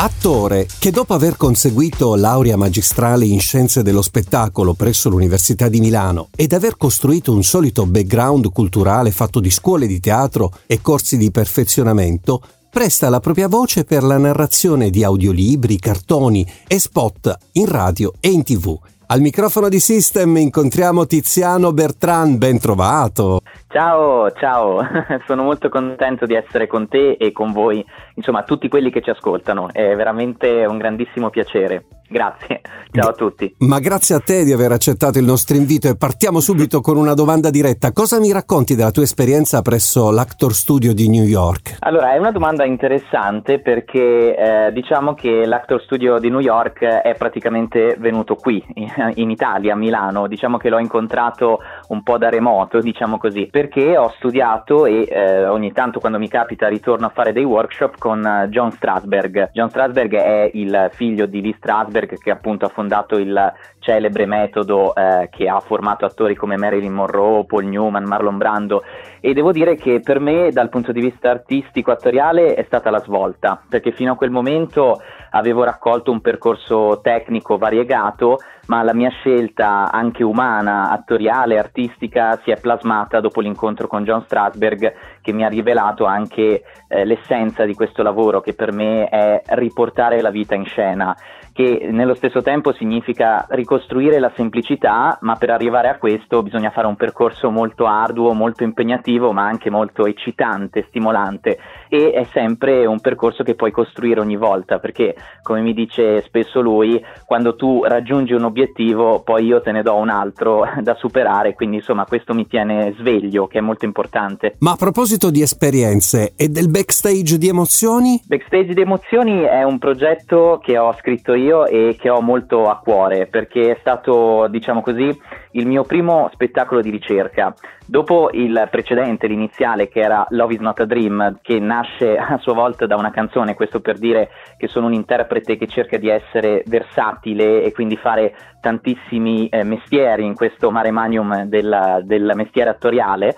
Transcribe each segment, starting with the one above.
Attore che dopo aver conseguito laurea magistrale in scienze dello spettacolo presso l'Università di Milano ed aver costruito un solito background culturale fatto di scuole di teatro e corsi di perfezionamento, presta la propria voce per la narrazione di audiolibri, cartoni e spot in radio e in tv. Al microfono di System incontriamo Tiziano Bertrand, ben trovato. Ciao, ciao, sono molto contento di essere con te e con voi, insomma tutti quelli che ci ascoltano, è veramente un grandissimo piacere. Grazie, ciao a tutti. Ma grazie a te di aver accettato il nostro invito e partiamo subito con una domanda diretta. Cosa mi racconti della tua esperienza presso l'Actor Studio di New York? Allora, è una domanda interessante perché eh, diciamo che l'Actor Studio di New York è praticamente venuto qui, in Italia, a Milano. Diciamo che l'ho incontrato un po' da remoto, diciamo così, perché ho studiato e eh, ogni tanto quando mi capita ritorno a fare dei workshop con uh, John Strasberg. John Strasberg è il figlio di Lee Strasberg che appunto ha fondato il celebre metodo eh, che ha formato attori come Marilyn Monroe, Paul Newman, Marlon Brando. E devo dire che per me dal punto di vista artistico attoriale è stata la svolta perché fino a quel momento avevo raccolto un percorso tecnico variegato ma la mia scelta anche umana, attoriale, artistica si è plasmata dopo l'incontro con John Strasberg che mi ha rivelato anche eh, l'essenza di questo lavoro che per me è riportare la vita in scena che nello stesso tempo significa ricostruire la semplicità, ma per arrivare a questo bisogna fare un percorso molto arduo, molto impegnativo, ma anche molto eccitante, stimolante e è sempre un percorso che puoi costruire ogni volta, perché come mi dice spesso lui, quando tu raggiungi un obiettivo, poi io te ne do un altro da superare, quindi insomma questo mi tiene sveglio, che è molto importante. Ma a proposito di esperienze e del backstage di emozioni? Backstage di emozioni è un progetto che ho scritto io io e che ho molto a cuore perché è stato, diciamo così, il mio primo spettacolo di ricerca. Dopo il precedente, l'iniziale, che era Love is not a Dream, che nasce a sua volta da una canzone, questo per dire che sono un interprete che cerca di essere versatile e quindi fare tantissimi eh, mestieri in questo mare manium del, del mestiere attoriale.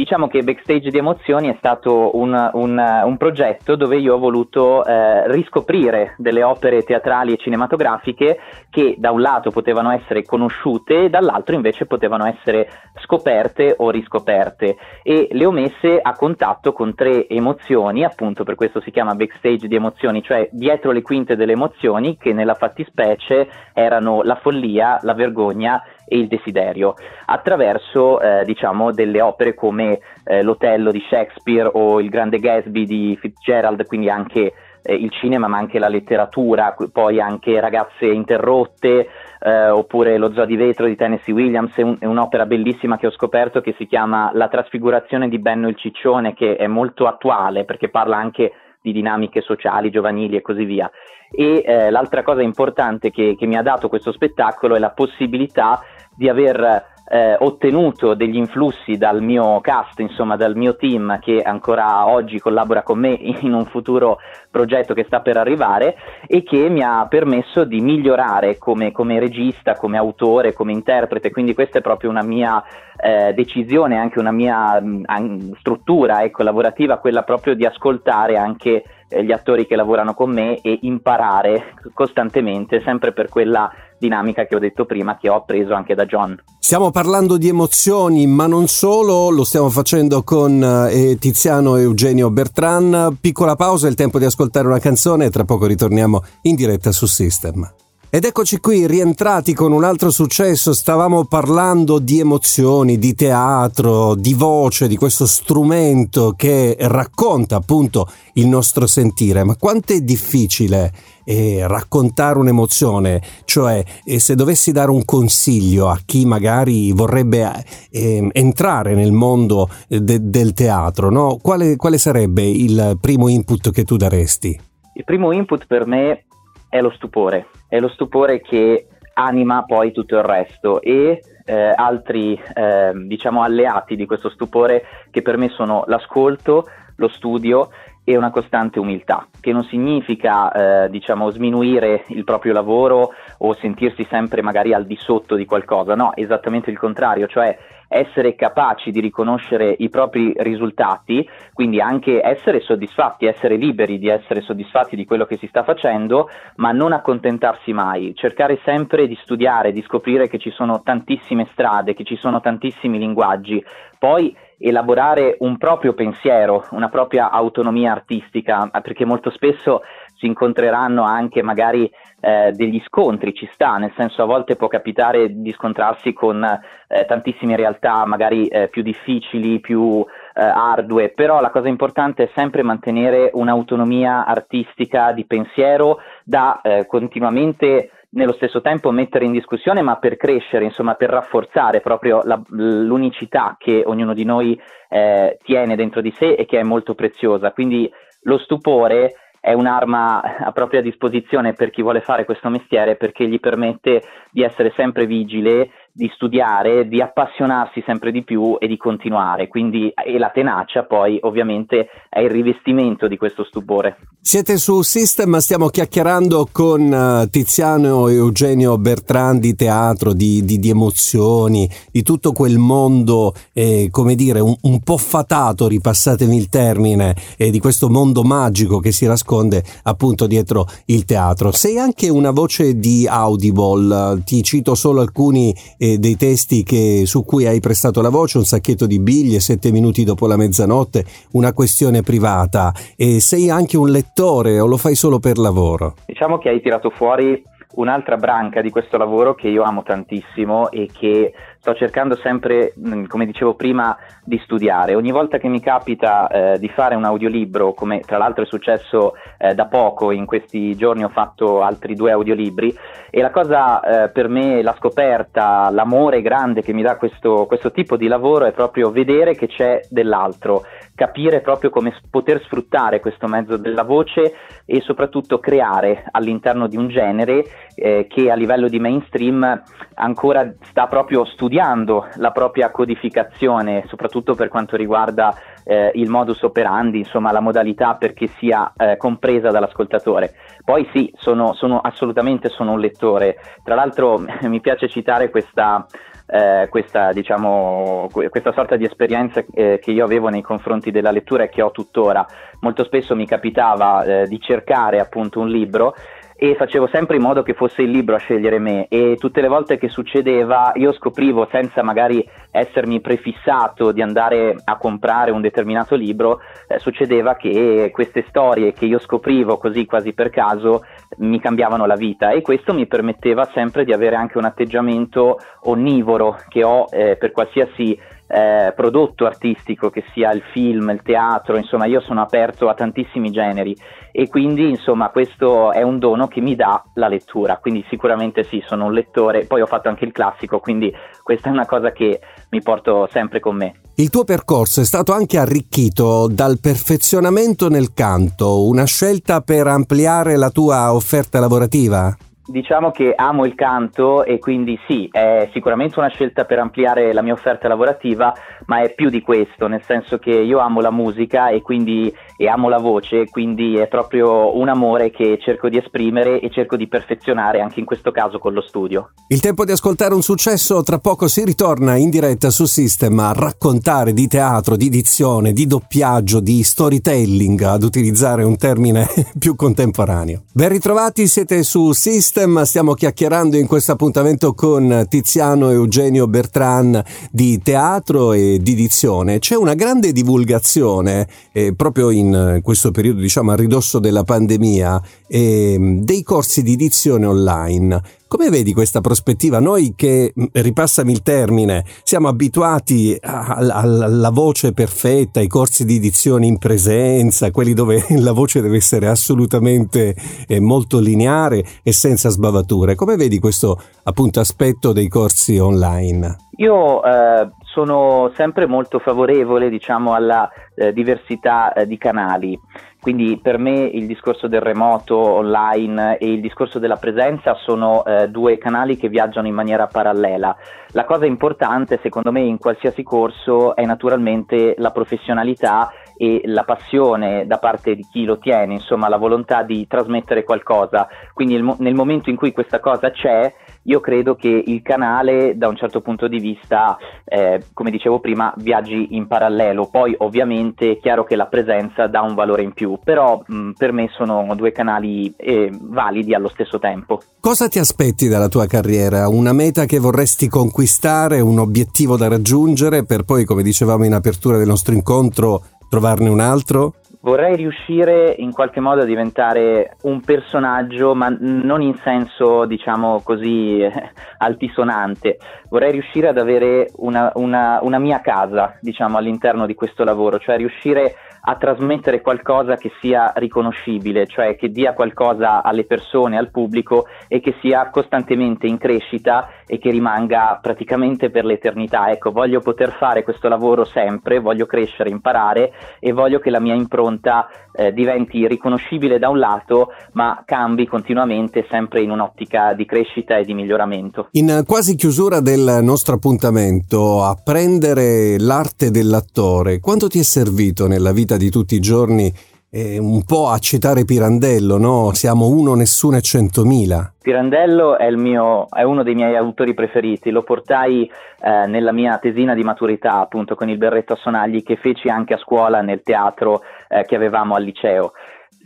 Diciamo che Backstage di Emozioni è stato un, un, un progetto dove io ho voluto eh, riscoprire delle opere teatrali e cinematografiche che da un lato potevano essere conosciute dall'altro invece potevano essere scoperte o riscoperte. E le ho messe a contatto con tre emozioni, appunto per questo si chiama Backstage di Emozioni, cioè dietro le quinte delle emozioni che nella fattispecie erano la follia, la vergogna e il desiderio, attraverso eh, diciamo delle opere come eh, L'Otello di Shakespeare o Il Grande Gatsby di Fitzgerald, quindi anche eh, il cinema ma anche la letteratura, poi anche Ragazze interrotte eh, oppure Lo Zoo di vetro di Tennessee Williams, è, un, è, un'opera bellissima che ho scoperto che si chiama La trasfigurazione di Benno il Ciccione che è molto attuale perché parla anche di dinamiche sociali, giovanili e così via. E eh, l'altra cosa importante che, che mi ha dato questo spettacolo è la possibilità di aver eh, ottenuto degli influssi dal mio cast, insomma dal mio team che ancora oggi collabora con me in un futuro progetto che sta per arrivare e che mi ha permesso di migliorare come, come regista, come autore, come interprete, quindi questa è proprio una mia eh, decisione, anche una mia mh, mm, struttura ecco, lavorativa, quella proprio di ascoltare anche gli attori che lavorano con me e imparare costantemente, sempre per quella dinamica che ho detto prima, che ho appreso anche da John. Stiamo parlando di emozioni, ma non solo, lo stiamo facendo con eh, Tiziano Eugenio Bertran. Piccola pausa, è il tempo di ascoltare una canzone e tra poco ritorniamo in diretta su System. Ed eccoci qui, rientrati con un altro successo, stavamo parlando di emozioni, di teatro, di voce, di questo strumento che racconta appunto il nostro sentire, ma quanto è difficile eh, raccontare un'emozione, cioè eh, se dovessi dare un consiglio a chi magari vorrebbe eh, entrare nel mondo de- del teatro, no? quale, quale sarebbe il primo input che tu daresti? Il primo input per me è lo stupore, è lo stupore che anima poi tutto il resto e eh, altri eh, diciamo alleati di questo stupore che per me sono l'ascolto, lo studio e una costante umiltà, che non significa eh, diciamo sminuire il proprio lavoro o sentirsi sempre magari al di sotto di qualcosa, no, esattamente il contrario, cioè essere capaci di riconoscere i propri risultati, quindi anche essere soddisfatti, essere liberi di essere soddisfatti di quello che si sta facendo, ma non accontentarsi mai, cercare sempre di studiare, di scoprire che ci sono tantissime strade, che ci sono tantissimi linguaggi, poi elaborare un proprio pensiero, una propria autonomia artistica, perché molto spesso si incontreranno anche magari eh, degli scontri, ci sta, nel senso a volte può capitare di scontrarsi con eh, tantissime realtà magari eh, più difficili, più eh, ardue, però la cosa importante è sempre mantenere un'autonomia artistica di pensiero da eh, continuamente nello stesso tempo mettere in discussione, ma per crescere, insomma, per rafforzare proprio la, l'unicità che ognuno di noi eh, tiene dentro di sé e che è molto preziosa. Quindi lo stupore è un'arma a propria disposizione per chi vuole fare questo mestiere perché gli permette di essere sempre vigile, di studiare, di appassionarsi sempre di più e di continuare. Quindi, e la tenacia poi ovviamente è il rivestimento di questo stupore. Siete su System, stiamo chiacchierando con uh, Tiziano e Eugenio Bertrand di teatro, di, di, di emozioni, di tutto quel mondo, eh, come dire, un, un, po' fatato, ripassatemi il termine, eh, di questo mondo magico che si nasconde appunto dietro il teatro. Sei anche una voce di Audible, ti cito solo alcuni eh, dei testi che, su cui hai prestato la voce, un sacchetto di biglie, sette minuti dopo la mezzanotte, una questione privata. E sei anche un lettore o lo fai solo per lavoro? Diciamo che hai tirato fuori un'altra branca di questo lavoro che io amo tantissimo e che sto cercando sempre, mm, come dicevo prima, di studiare. Ogni volta che mi capita eh, di fare un audiolibro, come tra l'altro è successo eh, da poco, in questi giorni ho fatto altri due audiolibri, e la cosa eh, per me, la scoperta, l'amore grande che mi dà questo, questo tipo di lavoro è proprio vedere che c'è dell'altro, capire proprio come poter sfruttare questo mezzo della voce e soprattutto creare all'interno di un genere eh, che a livello di mainstream ancora sta proprio studiando la propria codificazione, soprattutto per quanto riguarda eh, il modus operandi, insomma la modalità perché sia eh, compresa dall'ascoltatore. Poi sì, sono, sono, assolutamente sono un lettore. Tra l'altro mi piace citare questa, eh, questa, diciamo, questa, sorta di esperienza eh, che io avevo nei confronti della lettura e che ho tuttora. Molto spesso mi capitava eh, di cercare appunto un libro e facevo sempre in modo che fosse il libro a scegliere me. E tutte le volte che succedeva io scoprivo senza magari essermi prefissato di andare a comprare un determinato libro, eh, succedeva che queste storie che io scoprivo così quasi per caso mi cambiavano la vita. E questo mi permetteva sempre di avere anche un atteggiamento onnivoro che ho eh, per qualsiasi eh, prodotto artistico, che sia il film, il teatro, insomma io sono aperto a tantissimi generi e quindi insomma questo è un dono che mi dà la lettura, quindi sicuramente sì, sono un lettore, poi ho fatto anche il classico, quindi questa è una cosa che mi porto sempre con me. Il tuo percorso è stato anche arricchito dal perfezionamento nel canto, una scelta per ampliare la tua offerta lavorativa? Diciamo che amo il canto e quindi sì, è sicuramente una scelta per ampliare la mia offerta lavorativa, ma è più di questo, nel senso che io amo la musica e quindi e amo la voce, quindi è proprio un amore che cerco di esprimere e cerco di perfezionare anche in questo caso con lo studio. Il tempo di ascoltare un successo, tra poco si ritorna in diretta su System a raccontare di teatro, di dizione, di doppiaggio, di storytelling, ad utilizzare un termine più contemporaneo. Ben ritrovati, siete su System System, stiamo chiacchierando in questo appuntamento con Tiziano Eugenio Bertran di teatro e di dizione. C'è una grande divulgazione eh, proprio in questo periodo, diciamo a ridosso della pandemia, eh, dei corsi di dizione online. Come vedi questa prospettiva? Noi che, mm, ripassami il termine, siamo abituati alla voce perfetta, ai corsi di edizione in presenza, quelli dove la voce deve essere assolutamente eh, molto lineare e senza sbavature. Come vedi questo appunto aspetto dei corsi online? Io eh, sono sempre molto favorevole diciamo, alla eh, diversità eh, di canali. Quindi per me il discorso del remoto online e il discorso della presenza sono eh, due canali che viaggiano in maniera parallela. La cosa importante secondo me in qualsiasi corso è naturalmente la professionalità e la passione da parte di chi lo tiene, insomma la volontà di trasmettere qualcosa. Quindi nel momento in cui questa cosa c'è, io credo che il canale da un certo punto di vista, eh, come dicevo prima, viaggi in parallelo. Poi ovviamente è chiaro che la presenza dà un valore in più, però mh, per me sono due canali eh, validi allo stesso tempo. Cosa ti aspetti dalla tua carriera? Una meta che vorresti conquistare, un obiettivo da raggiungere per poi, come dicevamo in apertura del nostro incontro, trovarne un altro? Vorrei riuscire in qualche modo a diventare un personaggio, ma non in senso, diciamo così, altisonante. Vorrei riuscire ad avere una, una, una mia casa, diciamo, all'interno di questo lavoro, cioè riuscire a trasmettere qualcosa che sia riconoscibile, cioè che dia qualcosa alle persone, al pubblico e che sia costantemente in crescita e che rimanga praticamente per l'eternità. Ecco, voglio poter fare questo lavoro sempre, voglio crescere, imparare e voglio che la mia impronta eh, diventi riconoscibile da un lato, ma cambi continuamente sempre in un'ottica di crescita e di miglioramento. In quasi chiusura del nostro appuntamento, apprendere l'arte dell'attore, quanto ti è servito nella vita di tutti i giorni eh, un po' a citare Pirandello, no? Siamo uno, nessuno e centomila. Pirandello è, mio, è, uno dei miei autori preferiti, lo portai eh, nella mia tesina di maturità appunto con il berretto a sonagli che feci anche a scuola nel teatro eh, che avevamo al liceo.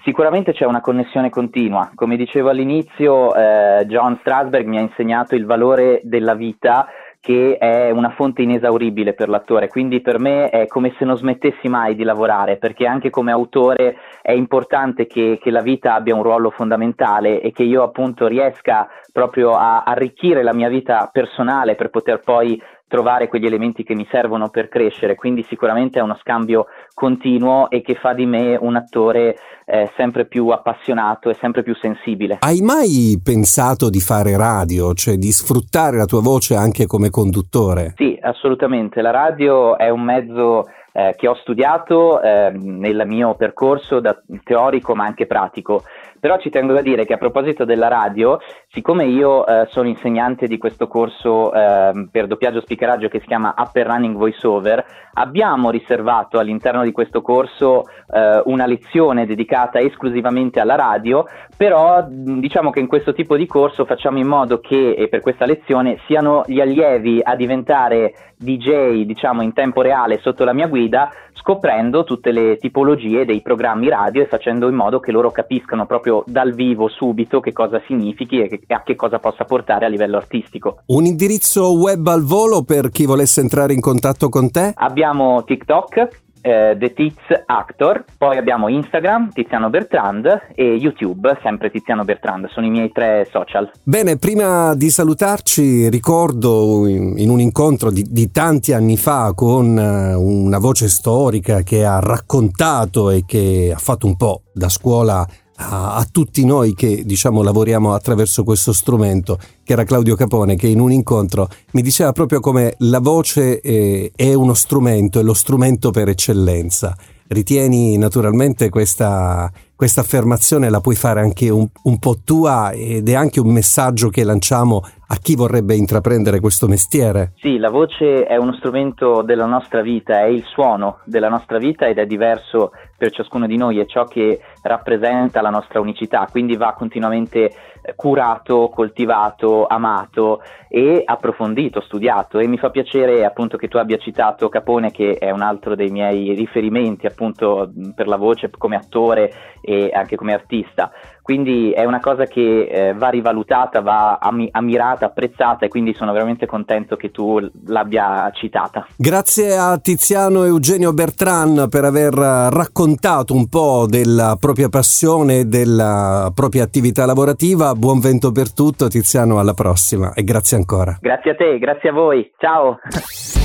Sicuramente c'è una connessione continua, come dicevo all'inizio eh, John Strasberg mi ha insegnato il valore della vita che è una fonte inesauribile per l'attore, quindi per me è come se non smettessi mai di lavorare, perché anche come autore è importante che, che la vita abbia un ruolo fondamentale e che io appunto riesca proprio a arricchire la mia vita personale per poter poi trovare quegli elementi che mi servono per crescere, quindi sicuramente è uno scambio continuo e che fa di me un attore eh, sempre più appassionato e sempre più sensibile. Hai mai pensato di fare radio, cioè di sfruttare la tua voce anche come conduttore? Sì, assolutamente, la radio è un mezzo eh, che ho studiato eh, nel mio percorso da teorico ma anche pratico. Però ci tengo a dire che a proposito della radio, siccome io eh, sono insegnante di questo corso eh, per doppiaggio speakeraggio che si chiama Upper Running Voiceover, abbiamo riservato all'interno di questo corso eh, una lezione dedicata esclusivamente alla radio, però diciamo che in questo tipo di corso facciamo in modo che per questa lezione siano gli allievi a diventare DJ, diciamo in tempo reale sotto la mia guida, scoprendo tutte le tipologie dei programmi radio e facendo in modo che loro capiscano proprio dal vivo subito che cosa significhi e a che cosa possa portare a livello artistico. Un indirizzo web al volo per chi volesse entrare in contatto con te? Abbiamo TikTok eh, The Tiz Actor, poi abbiamo Instagram, Tiziano Bertrand e YouTube, sempre Tiziano Bertrand, sono i miei tre social. Bene, prima di salutarci ricordo in, un incontro di, di, tanti anni fa con uh, una voce storica che ha raccontato e che ha fatto un po' da scuola a, a, tutti noi che diciamo lavoriamo attraverso questo strumento, che era Claudio Capone, che in un incontro mi diceva proprio come la voce è, è uno strumento, è lo strumento per eccellenza. Ritieni naturalmente questa, questa affermazione la puoi fare anche un, un, po' tua ed è anche un messaggio che lanciamo a chi vorrebbe intraprendere questo mestiere. Sì, la voce è uno strumento della nostra vita, è il suono della nostra vita ed è diverso per ciascuno di noi, è ciò che rappresenta la nostra unicità, quindi va continuamente curato, coltivato, amato e approfondito, studiato e mi fa piacere appunto che tu abbia citato Capone che è un altro dei miei riferimenti appunto per la voce come attore e anche come artista. Quindi è una cosa che eh, va rivalutata, va am- ammirata, apprezzata e quindi sono veramente contento che tu l'abbia citata. Grazie a Tiziano Eugenio Bertran per aver raccontato un po' della propria passione e della propria attività lavorativa. Buon vento per tutto Tiziano, alla prossima e grazie ancora. Grazie a te, grazie a voi. Ciao.